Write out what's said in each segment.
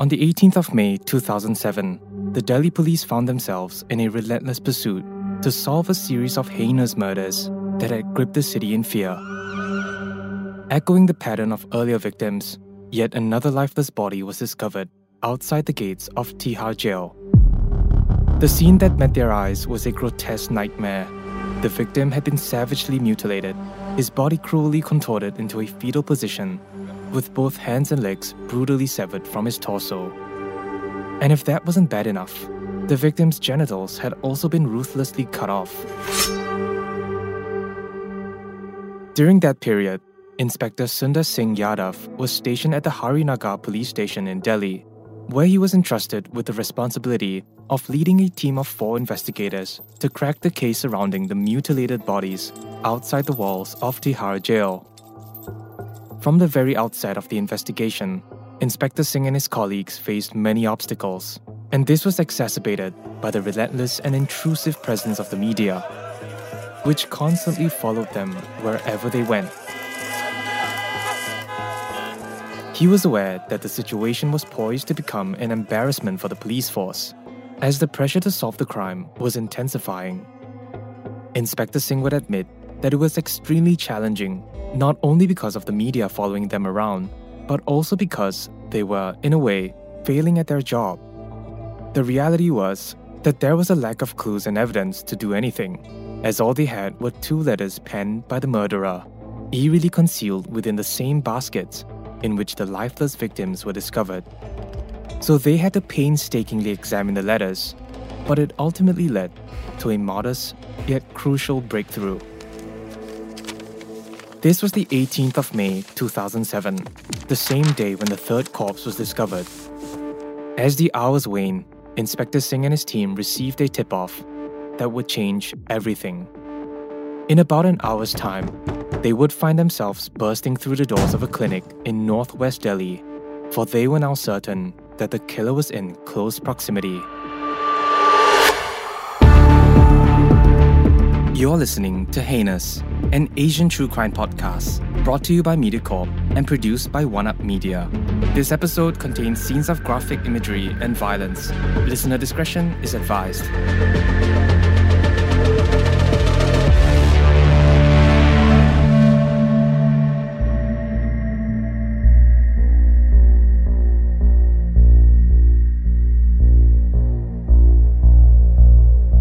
On the 18th of May 2007, the Delhi police found themselves in a relentless pursuit to solve a series of heinous murders that had gripped the city in fear. Echoing the pattern of earlier victims, yet another lifeless body was discovered outside the gates of Tihar jail. The scene that met their eyes was a grotesque nightmare. The victim had been savagely mutilated, his body cruelly contorted into a fetal position, with both hands and legs brutally severed from his torso. And if that wasn't bad enough, the victim's genitals had also been ruthlessly cut off. During that period, Inspector Sundar Singh Yadav was stationed at the Harinagar police station in Delhi, where he was entrusted with the responsibility of leading a team of four investigators to crack the case surrounding the mutilated bodies outside the walls of Tihar jail. From the very outset of the investigation, Inspector Singh and his colleagues faced many obstacles, and this was exacerbated by the relentless and intrusive presence of the media, which constantly followed them wherever they went. He was aware that the situation was poised to become an embarrassment for the police force, as the pressure to solve the crime was intensifying. Inspector Singh would admit that it was extremely challenging, not only because of the media following them around, but also because they were, in a way, failing at their job. The reality was that there was a lack of clues and evidence to do anything, as all they had were two letters penned by the murderer, eerily concealed within the same baskets in which the lifeless victims were discovered. So they had to painstakingly examine the letters, but it ultimately led to a modest yet crucial breakthrough. This was the 18th of May 2007, the same day when the third corpse was discovered. As the hours waned, Inspector Singh and his team received a tip off that would change everything. In about an hour's time, they would find themselves bursting through the doors of a clinic in northwest Delhi, for they were now certain that the killer was in close proximity. You're listening to Heinous, an Asian true crime podcast brought to you by MediaCorp and produced by One Up Media. This episode contains scenes of graphic imagery and violence. Listener discretion is advised.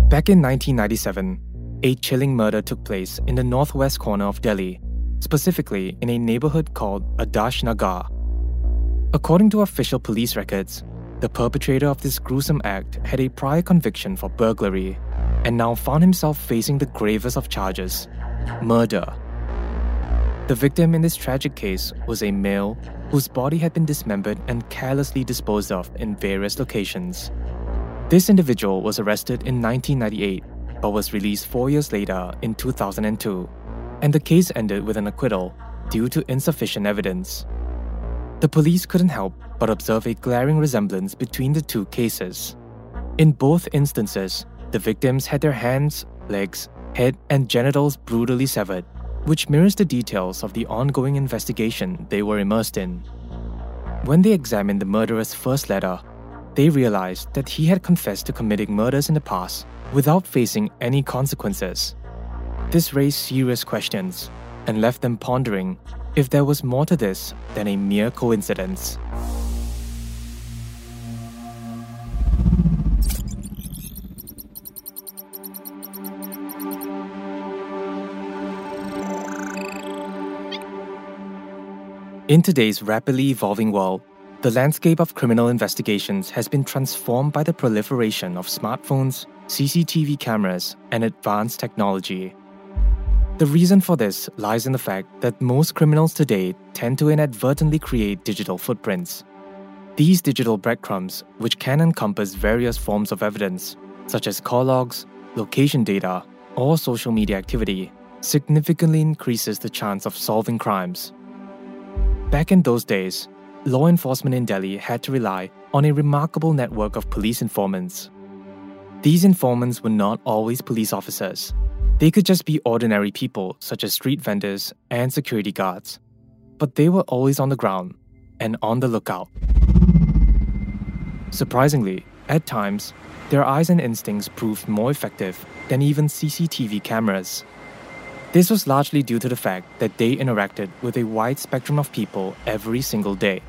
Back in 1997, a chilling murder took place in the northwest corner of Delhi, specifically in a neighborhood called Adarsh Nagar. According to official police records, the perpetrator of this gruesome act had a prior conviction for burglary and now found himself facing the gravest of charges murder. The victim in this tragic case was a male whose body had been dismembered and carelessly disposed of in various locations. This individual was arrested in 1998 but was released four years later in 2002, and the case ended with an acquittal due to insufficient evidence. The police couldn't help but observe a glaring resemblance between the two cases. In both instances, the victims had their hands, legs, head, and genitals brutally severed, which mirrors the details of the ongoing investigation they were immersed in. When they examined the murderer's first letter, they realized that he had confessed to committing murders in the past without facing any consequences. This raised serious questions and left them pondering if there was more to this than a mere coincidence. In today's rapidly evolving world, the landscape of criminal investigations has been transformed by the proliferation of smartphones, CCTV cameras, and advanced technology. The reason for this lies in the fact that most criminals today tend to inadvertently create digital footprints. These digital breadcrumbs, which can encompass various forms of evidence, such as call logs, location data, or social media activity, significantly increases the chance of solving crimes. Back in those days, law enforcement in Delhi had to rely on a remarkable network of police informants. These informants were not always police officers. They could just be ordinary people, such as street vendors and security guards. But they were always on the ground and on the lookout. Surprisingly, at times, their eyes and instincts proved more effective than even CCTV cameras. This was largely due to the fact that they interacted with a wide spectrum of people every single day,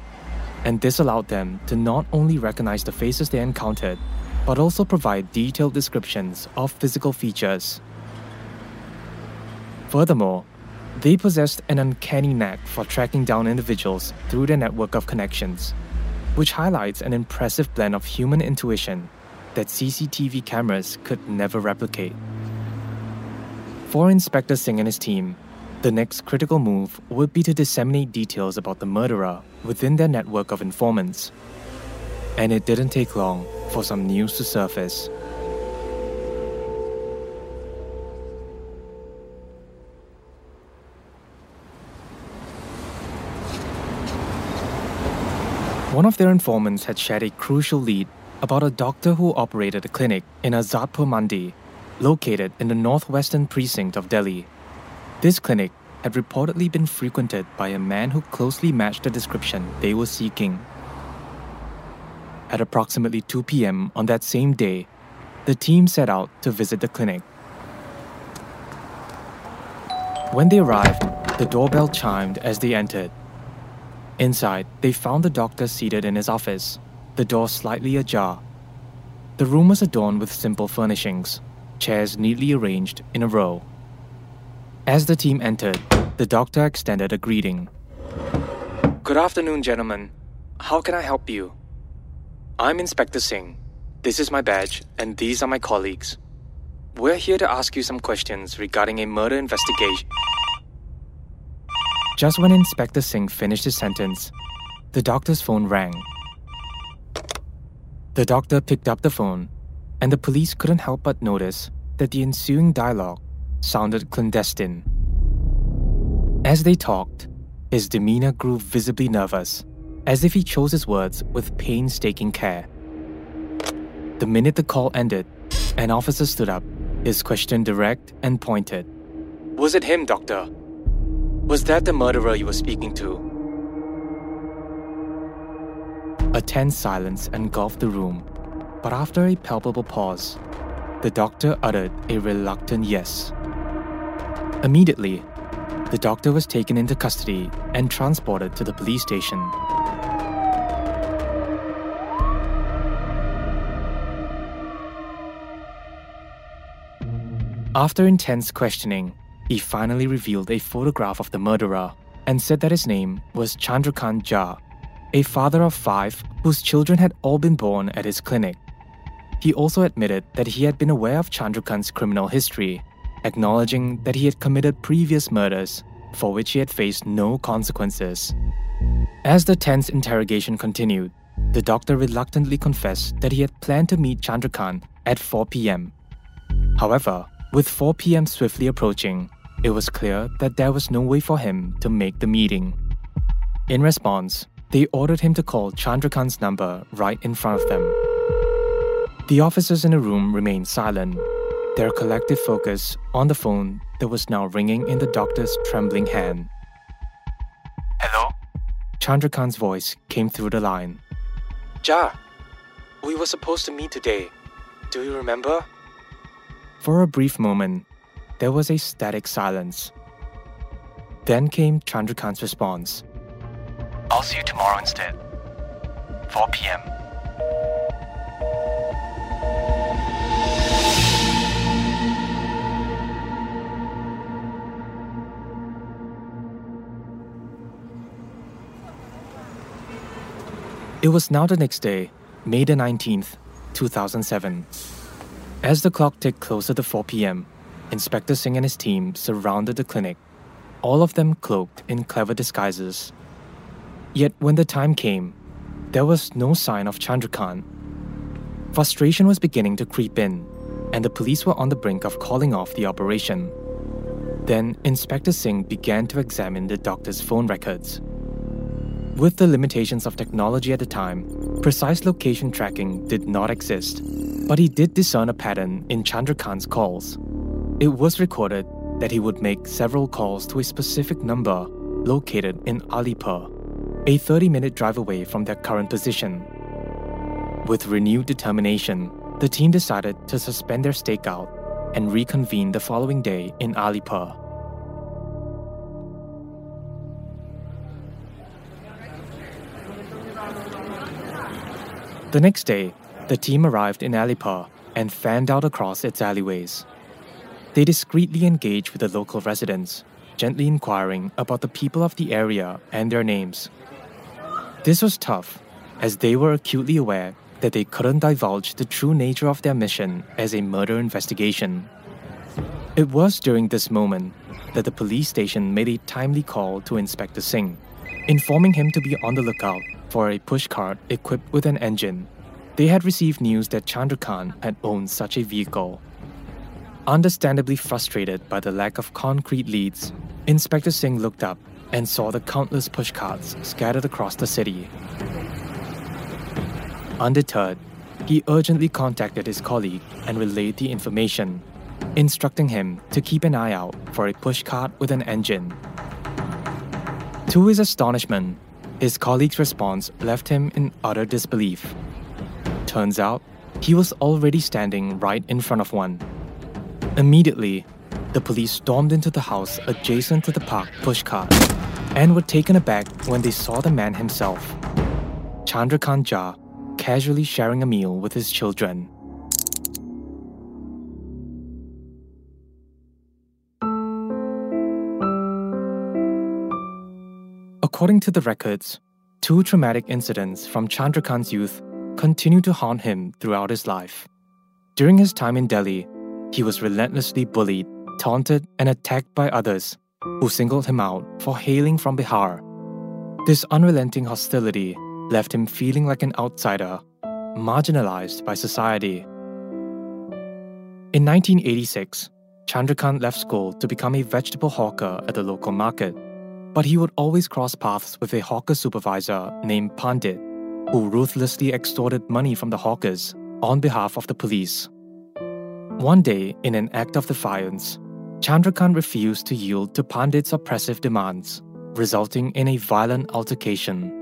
and this allowed them to not only recognize the faces they encountered, but also provide detailed descriptions of physical features. Furthermore, they possessed an uncanny knack for tracking down individuals through their network of connections, which highlights an impressive blend of human intuition that CCTV cameras could never replicate. For Inspector Singh and his team, the next critical move would be to disseminate details about the murderer within their network of informants. And it didn't take long for some news to surface. One of their informants had shared a crucial lead about a doctor who operated a clinic in Azadpur Mandi, located in the northwestern precinct of Delhi. This clinic had reportedly been frequented by a man who closely matched the description they were seeking. At approximately 2 p.m. on that same day, the team set out to visit the clinic. When they arrived, the doorbell chimed as they entered. Inside, they found the doctor seated in his office, the door slightly ajar. The room was adorned with simple furnishings, chairs neatly arranged in a row. As the team entered, the doctor extended a greeting. Good afternoon, gentlemen. How can I help you? I'm Inspector Singh. This is my badge, and these are my colleagues. We're here to ask you some questions regarding a murder investigation. Just when Inspector Singh finished his sentence, the doctor's phone rang. The doctor picked up the phone, and the police couldn't help but notice that the ensuing dialogue sounded clandestine. As they talked, his demeanor grew visibly nervous, as if he chose his words with painstaking care. The minute the call ended, an officer stood up, his question direct and pointed. Was it him, Doctor? Was that the murderer you were speaking to? A tense silence engulfed the room, but after a palpable pause, the doctor uttered a reluctant yes. Immediately, the doctor was taken into custody and transported to the police station. After intense questioning, he finally revealed a photograph of the murderer and said that his name was Chandrakant Jha, a father of five whose children had all been born at his clinic. He also admitted that he had been aware of Chandrakant's criminal history, acknowledging that he had committed previous murders for which he had faced no consequences. As the tense interrogation continued, the doctor reluctantly confessed that he had planned to meet Chandrakant at 4 p.m. However, with 4 p.m. swiftly approaching, it was clear that there was no way for him to make the meeting. In response, they ordered him to call Chandrakant's number right in front of them. The officers in the room remained silent, their collective focus on the phone that was now ringing in the doctor's trembling hand. Hello? Chandrakant's voice came through the line. Jha, we were supposed to meet today. Do you remember? For a brief moment, there was a static silence. Then came Chandrakant's response. I'll see you tomorrow instead. 4 p.m. It was now the next day, May the 19th, 2007. As the clock ticked closer to 4 p.m., Inspector Singh and his team surrounded the clinic, all of them cloaked in clever disguises. Yet when the time came, there was no sign of Chandrakant. Frustration was beginning to creep in, and the police were on the brink of calling off the operation. Then Inspector Singh began to examine the doctor's phone records. With the limitations of technology at the time, precise location tracking did not exist, but he did discern a pattern in Chandrakant's calls. It was recorded that he would make several calls to a specific number located in Alipur, a 30 minute drive away from their current position. With renewed determination, the team decided to suspend their stakeout and reconvene the following day in Alipur. The next day, the team arrived in Alipur and fanned out across its alleyways. They discreetly engaged with the local residents, gently inquiring about the people of the area and their names. This was tough, as they were acutely aware that they couldn't divulge the true nature of their mission as a murder investigation. It was during this moment that the police station made a timely call to Inspector Singh, informing him to be on the lookout for a pushcart equipped with an engine. They had received news that Chandrakant had owned such a vehicle. Understandably frustrated by the lack of concrete leads, Inspector Singh looked up and saw the countless pushcarts scattered across the city. Undeterred, he urgently contacted his colleague and relayed the information, instructing him to keep an eye out for a pushcart with an engine. To his astonishment, his colleague's response left him in utter disbelief. Turns out, he was already standing right in front of one. Immediately, the police stormed into the house adjacent to the parked pushcart and were taken aback when they saw the man himself, Chandrakant Jha, casually sharing a meal with his children. According to the records, two traumatic incidents from Chandrakant's youth continue to haunt him throughout his life. During his time in Delhi, he was relentlessly bullied, taunted, and attacked by others who singled him out for hailing from Bihar. This unrelenting hostility left him feeling like an outsider, marginalized by society. In 1986, Chandrakant left school to become a vegetable hawker at the local market, but he would always cross paths with a hawker supervisor named Pandit, who ruthlessly extorted money from the hawkers on behalf of the police. One day, in an act of defiance, Chandrakant refused to yield to Pandit's oppressive demands, resulting in a violent altercation.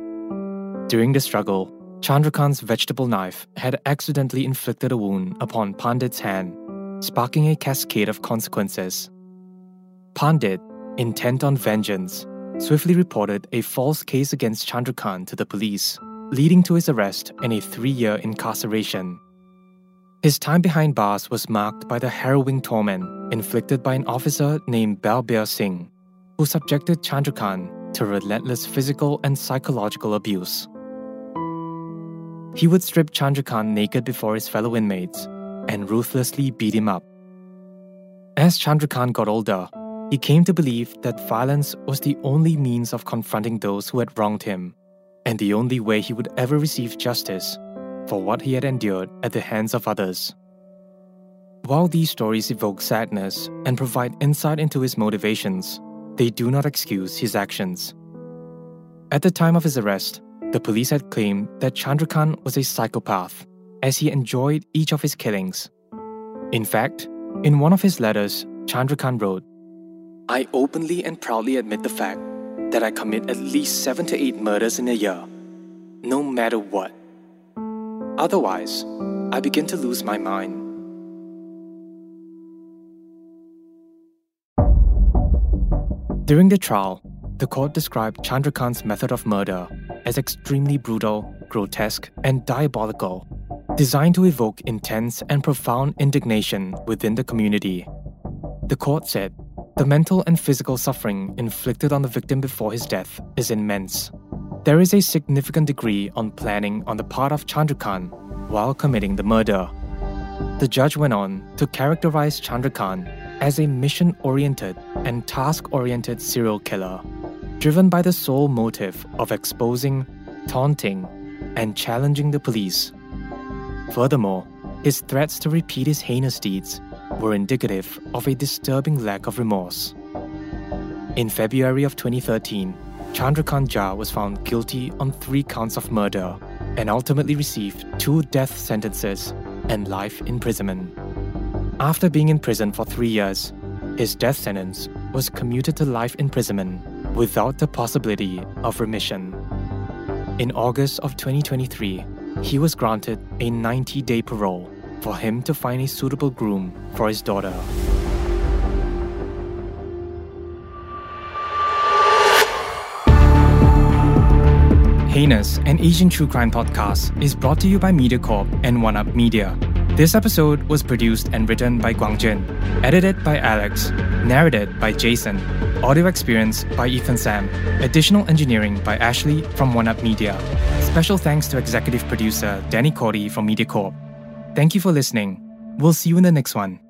During the struggle, Chandrakant's vegetable knife had accidentally inflicted a wound upon Pandit's hand, sparking a cascade of consequences. Pandit, intent on vengeance, swiftly reported a false case against Chandrakant to the police, leading to his arrest and a three year incarceration. His time behind bars was marked by the harrowing torment inflicted by an officer named Balbir Singh, who subjected Chandrakant to relentless physical and psychological abuse. He would strip Chandrakant naked before his fellow inmates and ruthlessly beat him up. As Chandrakant got older, he came to believe that violence was the only means of confronting those who had wronged him, and the only way he would ever receive justice for what he had endured at the hands of others. While these stories evoke sadness and provide insight into his motivations, they do not excuse his actions. At the time of his arrest, the police had claimed that Chandrakant was a psychopath, as he enjoyed each of his killings. In fact, in one of his letters, Chandrakant wrote, I openly and proudly admit the fact that I commit at least seven to eight murders in a year, no matter what. Otherwise, I begin to lose my mind. During the trial, the court described Chandrakant's method of murder as extremely brutal, grotesque, and diabolical, designed to evoke intense and profound indignation within the community. The court said the mental and physical suffering inflicted on the victim before his death is immense. There is a significant degree on planning on the part of Chandrakant while committing the murder. The judge went on to characterize Chandrakant as a mission oriented and task oriented serial killer driven by the sole motive of exposing, taunting, and challenging the police. Furthermore, his threats to repeat his heinous deeds were indicative of a disturbing lack of remorse. In February of 2013, Chandrakant Jha was found guilty on three counts of murder and ultimately received two death sentences and life imprisonment. After being in prison for three years, his death sentence was commuted to life imprisonment without the possibility of remission. In August of 2023, he was granted a 90 day parole for him to find a suitable groom for his daughter. Heinous, an Asian true crime podcast, is brought to you by MediaCorp and OneUp Media. This episode was produced and written by Guangjin, edited by Alex, narrated by Jason, audio experience by Ethan Sam, additional engineering by Ashley from OneUp Media. Special thanks to executive producer Danny Cordy from MediaCorp. Thank you for listening. We'll see you in the next one.